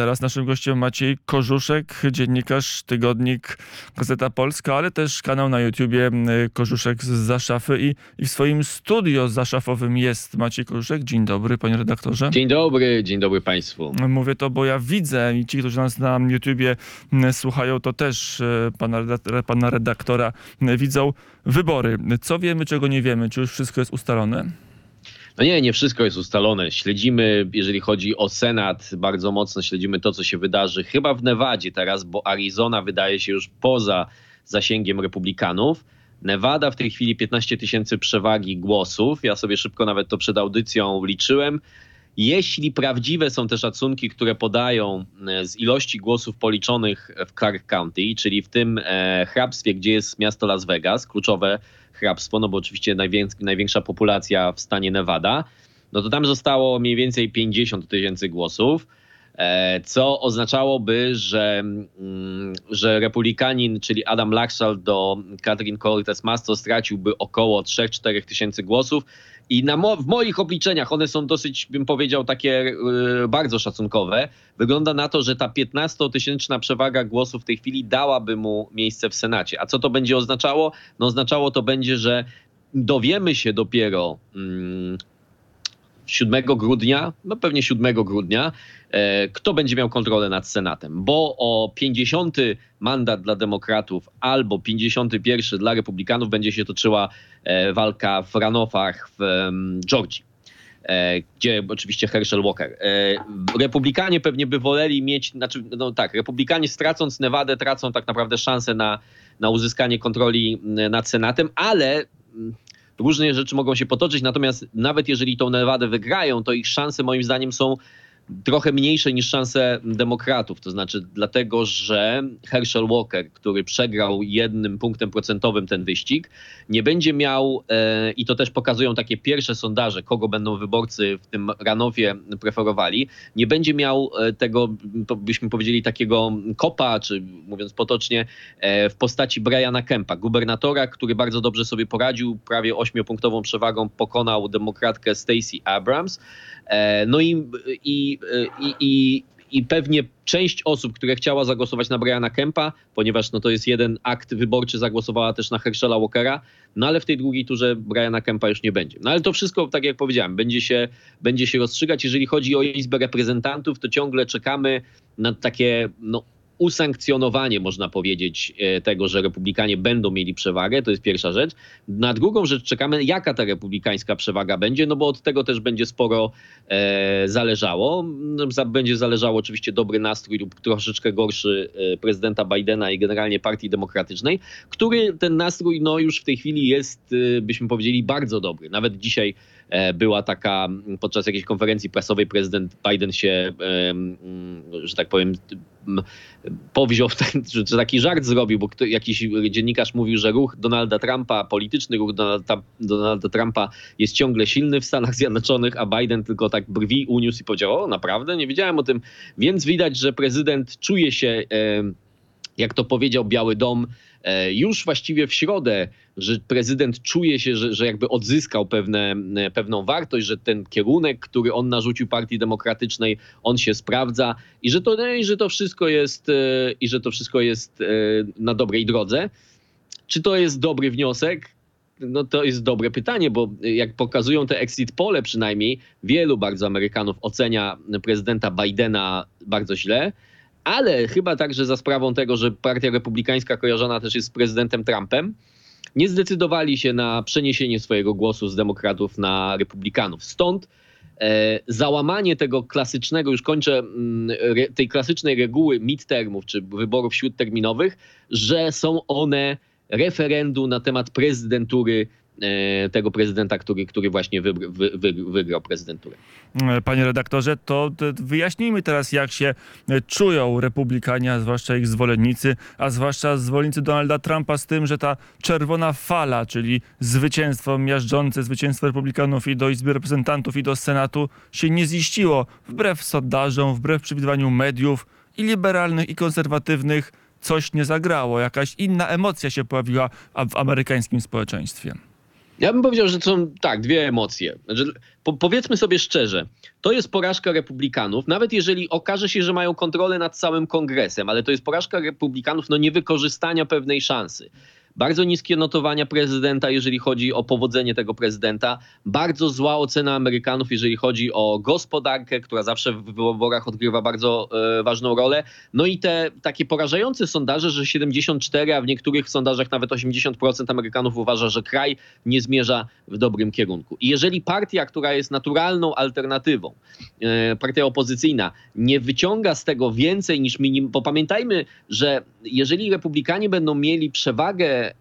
Teraz naszym gościem Maciej Korzuszek, dziennikarz, tygodnik Gazeta Polska, ale też kanał na YouTubie Korzuszek z Zaszafy i, i w swoim studio zaszafowym jest Maciej Korzuszek. Dzień dobry, panie redaktorze. Dzień dobry, dzień dobry Państwu. Mówię to, bo ja widzę i ci, którzy nas na YouTubie słuchają, to też e, pana, pana redaktora widzą. Wybory. Co wiemy, czego nie wiemy? Czy już wszystko jest ustalone? No nie, nie wszystko jest ustalone. Śledzimy, jeżeli chodzi o Senat, bardzo mocno śledzimy to, co się wydarzy chyba w Nevadzie teraz, bo Arizona wydaje się już poza zasięgiem republikanów. Nevada w tej chwili 15 tysięcy przewagi głosów. Ja sobie szybko nawet to przed audycją liczyłem. Jeśli prawdziwe są te szacunki, które podają e, z ilości głosów policzonych w Clark County, czyli w tym e, hrabstwie, gdzie jest miasto Las Vegas, kluczowe hrabstwo, no bo oczywiście najwięks- największa populacja w stanie Nevada, no to tam zostało mniej więcej 50 tysięcy głosów, e, co oznaczałoby, że, mm, że republikanin, czyli Adam Laxalt do Catherine Cortez Masto straciłby około 3-4 tysięcy głosów i na mo- w moich obliczeniach one są dosyć, bym powiedział, takie y, bardzo szacunkowe. Wygląda na to, że ta 15-tysięczna przewaga głosów w tej chwili dałaby mu miejsce w Senacie. A co to będzie oznaczało? No oznaczało to będzie, że dowiemy się dopiero mm, 7 grudnia, no pewnie 7 grudnia, e, kto będzie miał kontrolę nad Senatem, bo o 50 mandat dla demokratów albo 51 dla republikanów będzie się toczyła e, walka w runoffach w Georgii. e, Gdzie oczywiście Herschel Walker. Republikanie pewnie by woleli mieć, znaczy, no tak, Republikanie stracąc Nevadę, tracą tak naprawdę szansę na, na uzyskanie kontroli nad Senatem, ale różne rzeczy mogą się potoczyć, natomiast nawet jeżeli tą Nevadę wygrają, to ich szanse moim zdaniem są trochę mniejsze niż szanse demokratów. To znaczy dlatego, że Herschel Walker, który przegrał jednym punktem procentowym ten wyścig, nie będzie miał, e, i to też pokazują takie pierwsze sondaże, kogo będą wyborcy w tym runoffie preferowali, nie będzie miał e, tego, byśmy powiedzieli, takiego kopa, czy mówiąc potocznie, e, w postaci Briana Kempa, gubernatora, który bardzo dobrze sobie poradził, prawie ośmiopunktową przewagą pokonał demokratkę Stacey Abrams. E, No i, i, i, i, i pewnie część osób, które chciała zagłosować na Briana Kempa, ponieważ no to jest jeden akt wyborczy, zagłosowała też na Herschela Walkera, no ale w tej drugiej turze Briana Kempa już nie będzie. No ale to wszystko, tak jak powiedziałem, będzie się, będzie się rozstrzygać. Jeżeli chodzi o Izbę Reprezentantów, to ciągle czekamy na takie no, usankcjonowanie, można powiedzieć, e, tego, że republikanie będą mieli przewagę, to jest pierwsza rzecz. Na drugą rzecz czekamy, jaka ta republikańska przewaga będzie, no bo od tego też będzie sporo e, zależało. No, Będzie zależało oczywiście dobry nastrój lub troszeczkę gorszy e, prezydenta Bidena i generalnie Partii Demokratycznej, który ten nastrój no, już w tej chwili jest, e, byśmy powiedzieli, bardzo dobry. Nawet dzisiaj była taka, podczas jakiejś konferencji prasowej prezydent Biden się, że tak powiem, powziął, że, taki żart zrobił, bo jakiś dziennikarz mówił, że ruch Donalda Trumpa, polityczny ruch Donalda, Trumpa jest ciągle silny w Stanach Zjednoczonych, a Biden tylko tak brwi uniósł i powiedział, o naprawdę, nie wiedziałem o tym. Więc widać, że prezydent czuje się, jak to powiedział Biały Dom, e, już właściwie w środę, że prezydent czuje się, że, że jakby odzyskał pewne, e, pewną wartość, że ten kierunek, który on narzucił Partii Demokratycznej, on się sprawdza i że to, no, i że to wszystko jest e, i że to wszystko jest na dobrej drodze. Czy to jest dobry wniosek? No to jest dobre pytanie, bo jak pokazują te exit pole przynajmniej, wielu bardzo Amerykanów ocenia prezydenta Bidena bardzo źle, ale chyba także za sprawą tego, że Partia Republikańska kojarzona też jest z prezydentem Trumpem, nie zdecydowali się na przeniesienie swojego głosu z demokratów na republikanów. Stąd e, załamanie tego klasycznego, już kończę, mm, re, tej klasycznej reguły midtermów, czy wyborów śródterminowych, że są one referendum na temat prezydentury tego prezydenta, który, który właśnie wy, wy, wy, wygrał prezydenturę. E, Panie redaktorze, to wyjaśnijmy teraz, jak się e, czują republikanie, a zwłaszcza ich zwolennicy, a zwłaszcza zwolennicy Donalda Trumpa z tym, że ta czerwona fala, czyli zwycięstwo miażdżące, zwycięstwo republikanów i do Izby Reprezentantów i do Senatu się nie ziściło, wbrew sondażom, wbrew przewidywaniu mediów i liberalnych, i konserwatywnych, coś nie zagrało, jakaś inna emocja się pojawiła w amerykańskim społeczeństwie. Ja bym powiedział, że to są tak, dwie emocje. Znaczy, po, powiedzmy sobie szczerze, to jest porażka republikanów, nawet jeżeli okaże się, że mają kontrolę nad całym kongresem, ale to jest porażka republikanów no niewykorzystania pewnej szansy. Bardzo niskie notowania prezydenta, jeżeli chodzi o powodzenie tego prezydenta. Bardzo zła ocena Amerykanów, jeżeli chodzi o gospodarkę, która zawsze w wyborach odgrywa bardzo e, ważną rolę. No i te takie porażające sondaże, że 74, a w niektórych sondażach nawet 80% Amerykanów uważa, że kraj nie zmierza w dobrym kierunku. I jeżeli partia, która jest naturalną alternatywą, e, partia opozycyjna, nie wyciąga z tego więcej niż minimum, bo pamiętajmy, że jeżeli republikanie będą mieli przewagę e,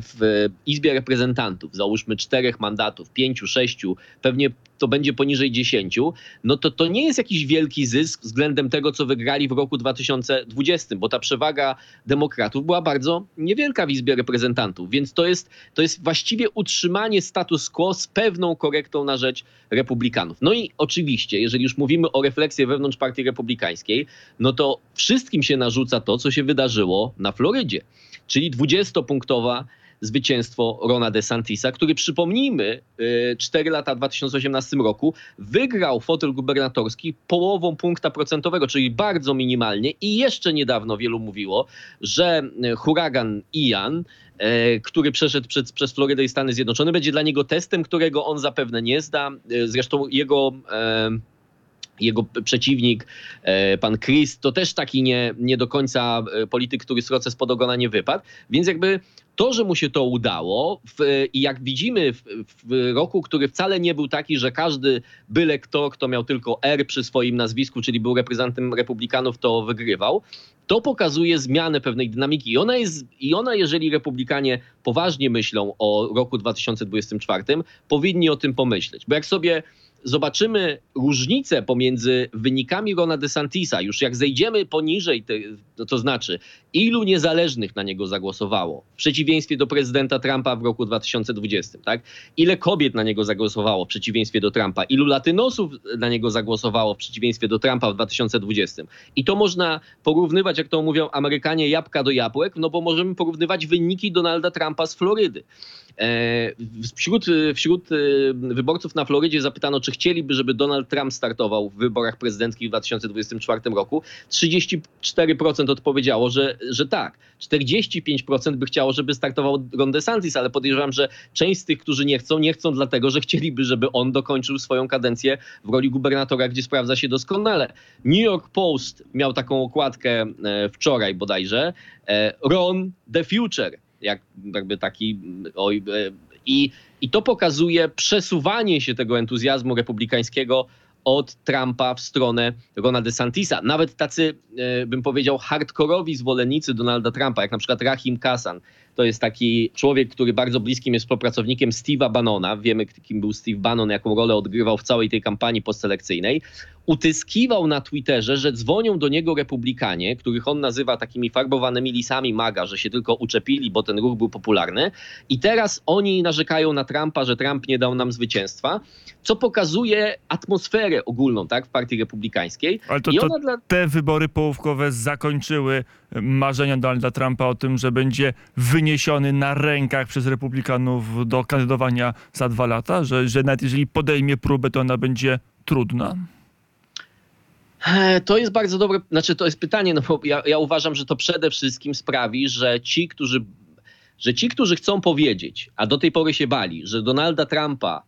w Izbie Reprezentantów, załóżmy czterech mandatów, pięciu, sześciu, pewnie to będzie poniżej dziesięciu, no to to nie jest jakiś wielki zysk względem tego, co wygrali w roku 2020, bo ta przewaga demokratów była bardzo niewielka w Izbie Reprezentantów, więc to jest, to jest właściwie utrzymanie status quo z pewną korektą na rzecz republikanów. No i oczywiście, jeżeli już mówimy o refleksji wewnątrz partii republikańskiej, no to wszystkim się narzuca to, co się wydarzyło na Florydzie, czyli 20-punktowa zwycięstwo Rona DeSantisa, który przypomnijmy, 4 lata w 2018 roku wygrał fotel gubernatorski połową punkta procentowego, czyli bardzo minimalnie i jeszcze niedawno wielu mówiło, że huragan Ian który przeszedł przez, przez Florydę i Stany Zjednoczone, będzie dla niego testem, którego on zapewne nie zda. Zresztą jego jego przeciwnik, pan Chris, to też taki nie, nie do końca polityk, który z proces pod ogona nie wypadł. Więc jakby to, że mu się to udało i jak widzimy w, w, roku, który wcale nie był taki, że każdy byle kto, kto miał tylko R przy swoim nazwisku, czyli był reprezentantem republikanów, to wygrywał, to pokazuje zmianę pewnej dynamiki. I ona, jest, I ona, jeżeli republikanie poważnie myślą o roku 2024, powinni o tym pomyśleć. Bo jak sobie zobaczymy różnicę pomiędzy wynikami Rona DeSantisa, już jak zejdziemy poniżej, te, to, to znaczy ilu niezależnych na niego zagłosowało, w przeciwieństwie do prezydenta Trumpa w roku 2020, tak? Ile kobiet na niego zagłosowało w przeciwieństwie do Trumpa, ilu latynosów na niego zagłosowało w przeciwieństwie do Trumpa w 2020. I to można porównywać, jak to mówią Amerykanie, jabłka do jabłek, no bo możemy porównywać wyniki Donalda Trumpa z Florydy. E, wśród, wśród e, wyborców na Florydzie zapytano, czy chcieliby, żeby Donald Trump startował w wyborach prezydenckich w 2024 roku. 34% odpowiedziało, że, że tak. 45% by chciało, żeby startował Ron DeSantis, ale podejrzewam, że część z tych, którzy nie chcą, nie chcą dlatego, że chcieliby, żeby on dokończył swoją kadencję w roli gubernatora, gdzie sprawdza się doskonale. New York Post miał taką okładkę e, wczoraj bodajże. Ron the Future jak jakby taki oj, e, i, i to pokazuje przesuwanie się tego entuzjazmu republikańskiego od Trumpa w stronę Rona DeSantisa. Nawet tacy, e, bym powiedział, hardkorowi zwolennicy Donalda Trumpa, jak na przykład Rahim Kassan, to jest taki człowiek, który bardzo bliskim jest współpracownikiem Steve'a Bannona. Wiemy, kim był Steve Bannon, jaką rolę odgrywał w całej tej kampanii postselekcyjnej. Utyskiwał na Twitterze, że dzwonią do niego republikanie, których on nazywa takimi farbowanymi lisami maga, że się tylko uczepili, bo ten ruch był popularny. I teraz oni narzekają na Trumpa, że Trump nie dał nam zwycięstwa, co pokazuje atmosferę ogólną tak, w partii republikańskiej. Ale to, to dla... te wybory połówkowe zakończyły marzenia Donalda Trumpa o tym, że będzie wyniesiony na rękach przez republikanów do kandydowania za dwa lata, że, że nawet jeżeli podejmie próbę, to ona będzie trudna? To jest bardzo dobre, znaczy to jest pytanie, no bo ja, ja uważam, że to przede wszystkim sprawi, że ci, którzy, że ci, którzy chcą powiedzieć, a do tej pory się bali, że Donalda Trumpa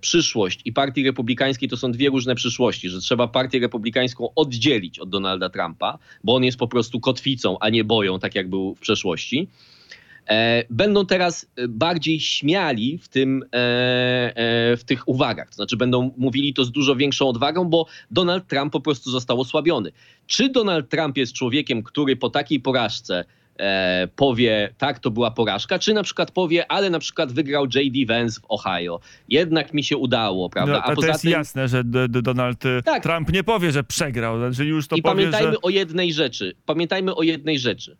przyszłość i partii republikańskiej to są dwie różne przyszłości, że trzeba partię republikańską oddzielić od Donalda Trumpa, bo on jest po prostu kotwicą, a nie boją, tak jak był w przeszłości. E, będą teraz bardziej śmiali w, tym, e, e, w tych uwagach. To znaczy będą mówili to z dużo większą odwagą, bo Donald Trump po prostu został osłabiony. Czy Donald Trump jest człowiekiem, który po takiej porażce e, powie, tak, to była porażka, czy na przykład powie, ale na przykład wygrał J.D. Vance w Ohio. Jednak mi się udało, prawda? No, A to jest tym... jasne, że Donald tak. Trump nie powie, że przegrał. Znaczy już to I powie, pamiętajmy że... o jednej rzeczy. Pamiętajmy o jednej rzeczy.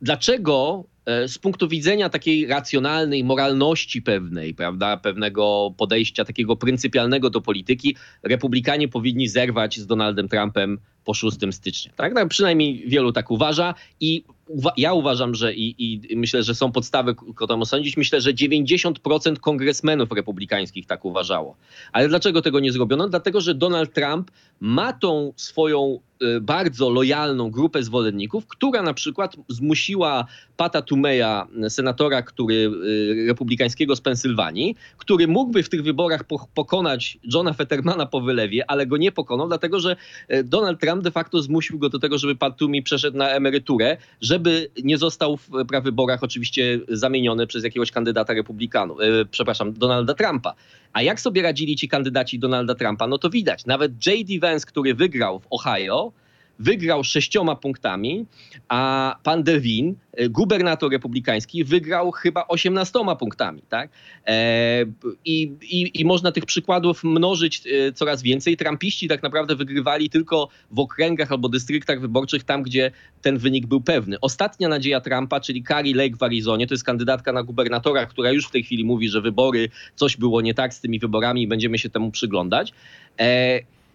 Dlaczego E, z punktu widzenia takiej racjonalnej moralności pewnej, prawda, pewnego podejścia takiego pryncypialnego do polityki, republikanie powinni zerwać z Donaldem Trumpem po 6 stycznia. Tak? No, przynajmniej wielu tak uważa i uwa- ja uważam, że i, i myślę, że są podstawy ku temu sądzić, myślę, że 90% kongresmenów republikańskich tak uważało. Ale dlaczego tego nie zrobiono? Dlatego, że Donald Trump ma tą swoją y, bardzo lojalną grupę zwolenników, która na przykład zmusiła Pata Tumeya, senatora, który y, republikańskiego z Pensylwanii, który mógłby w tych wyborach po, pokonać Johna Fettermana po wylewie, ale go nie pokonał, dlatego że e, Donald Trump de facto zmusił go do tego, żeby Pat Toomey przeszedł na emeryturę, żeby nie został w prawyborach oczywiście zamieniony przez jakiegoś kandydata republikanów, e, przepraszam, Donalda Trumpa. A jak sobie radzili ci kandydaci Donalda Trumpa? No to widać. Nawet J.D. Vance, który wygrał w Ohio, wygrał sześcioma punktami, a pan Devin, e, gubernator republikański, wygrał chyba 18 punktami. Tak? E, i, i, I można tych przykładów mnożyć e, coraz więcej. Trumpiści tak naprawdę wygrywali tylko w okręgach albo dystryktach wyborczych, tam gdzie ten wynik był pewny. Ostatnia nadzieja Trumpa, czyli Carrie Lake w Arizonie, to jest kandydatka na gubernatora, która już w tej chwili mówi, że wybory, coś było nie tak z tymi wyborami i będziemy się temu przyglądać.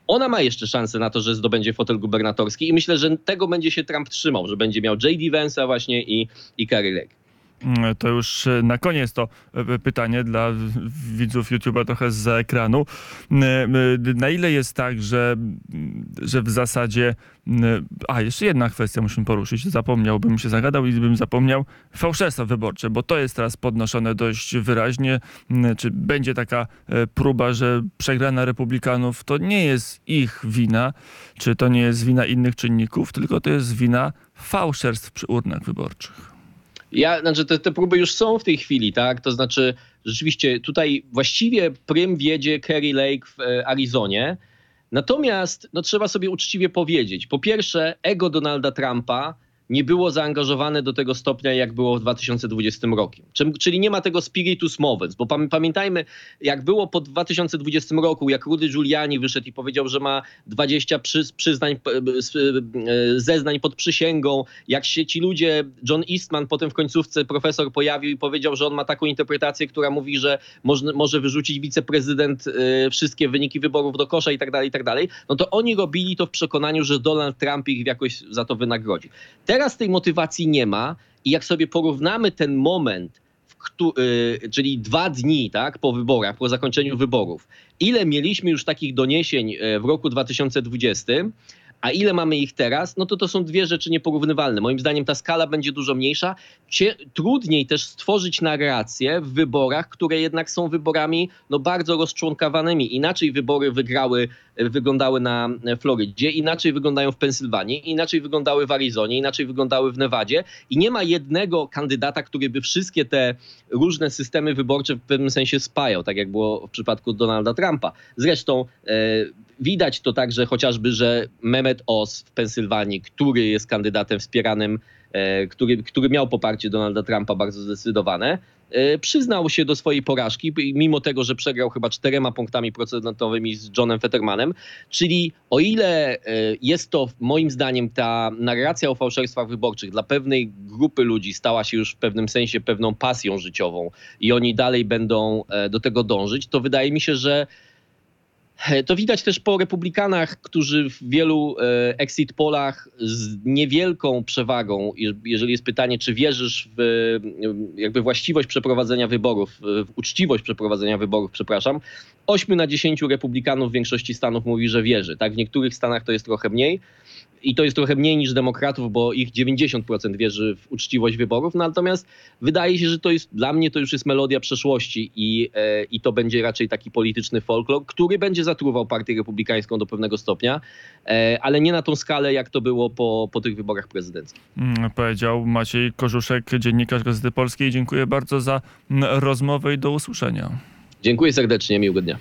Ona ma jeszcze szansę na to, że zdobędzie fotel gubernatorski i myślę, że tego będzie się Trump trzymał, że będzie miał J.D. Vance'a właśnie i, i Carrie Lake. Mm, To już e, na koniec to e, pytanie dla widzów YouTube'a trochę z ekranu. Mm, Na ile jest tak, że, że w zasadzie. A, jeszcze jedna kwestia musimy poruszyć. Zapomniałbym się zagadał i bym zapomniał. Fałszerstwa wyborcze, bo to jest teraz podnoszone dość wyraźnie. Mm, Czy będzie taka e, próba, że przegrana Republikanów to nie jest ich wina, czy to nie jest wina innych czynników, tylko to jest wina fałszerstw przy urnach wyborczych. Ja, znaczy te, te próby już są w tej chwili, tak? To znaczy, rzeczywiście tutaj właściwie prym wiedzie Kerry Lake w e, Arizonie. Natomiast no, trzeba sobie uczciwie powiedzieć. Po pierwsze, ego Donalda Trumpa nie było zaangażowane do tego stopnia, jak było w 2020 roku. Czyli nie ma tego spiritus movens, bo pam- pamiętajmy, jak było po 2020 roku, jak Rudy Giuliani wyszedł i powiedział, że ma 20 przy, przyznań, e, zeznań pod przysięgą, jak się ci ludzie, John Eastman potem w końcówce profesor pojawił i powiedział, że on ma taką interpretację, która mówi, że można, może wyrzucić wiceprezydent e, wszystkie wyniki wyborów do kosza i tak dalej, i tak dalej, no to oni robili to w przekonaniu, że Donald Trump ich jakoś za to wynagrodzi. Tej motywacji nie ma i jak sobie porównamy ten moment, y, czyli dwa dni tak, po wyborach, po zakończeniu wyborów, ile mieliśmy już takich doniesień e, w roku 2020, a ile mamy ich teraz, no to to są dwie rzeczy nieporównywalne. Moim zdaniem ta skala będzie dużo mniejsza. Cie, trudniej też stworzyć narrację w wyborach, które jednak są wyborami no, bardzo rozczłonkowanymi. Inaczej wybory wygrały, e, wyglądały na e, Florydzie, inaczej wyglądają w Pensylwanii, inaczej wyglądały w Arizonie, inaczej wyglądały w Nevadzie i nie ma jednego kandydata, który by wszystkie te różne systemy wyborcze w pewnym sensie spajał, tak jak było w przypadku Donalda Trumpa. Zresztą e, widać to także chociażby, że Mehmet Oz w Pensylwanii, który jest kandydatem wspieranym, e, który, który miał poparcie Donalda Trumpa bardzo zdecydowane, e, przyznał się do swojej porażki, mimo tego, że przegrał chyba czterema punktami procentowymi z Johnem Fettermanem. Czyli o ile e, jest to moim zdaniem ta narracja o fałszerstwach wyborczych dla pewnej grupy ludzi stała się już w pewnym sensie pewną pasją życiową i oni dalej będą do tego dążyć, to wydaje mi się, że To widać też po republikanach, którzy w wielu e, exit polach z niewielką przewagą, je- jeżeli jest pytanie, czy wierzysz w e, jakby właściwość przeprowadzenia wyborów, e, w uczciwość przeprowadzenia wyborów, przepraszam, 8 na 10 republikanów w większości stanów mówi, że wierzy. Tak? W niektórych stanach to jest trochę mniej. I to jest trochę mniej niż demokratów, bo ich 90% wierzy w uczciwość wyborów. Natomiast wydaje się, że to jest dla mnie to już jest melodia przeszłości i, e, i to będzie raczej taki polityczny folklor, który będzie zatruwał partię republikańską do pewnego stopnia, e, ale nie na tą skalę, jak to było po, po tych wyborach prezydenckich. Mm, Powiedział Maciej Korzuszek, dziennikarz Gazety Polskiej. Dziękuję bardzo za mm, rozmowę i do usłyszenia. Dziękuję serdecznie, miłego dnia.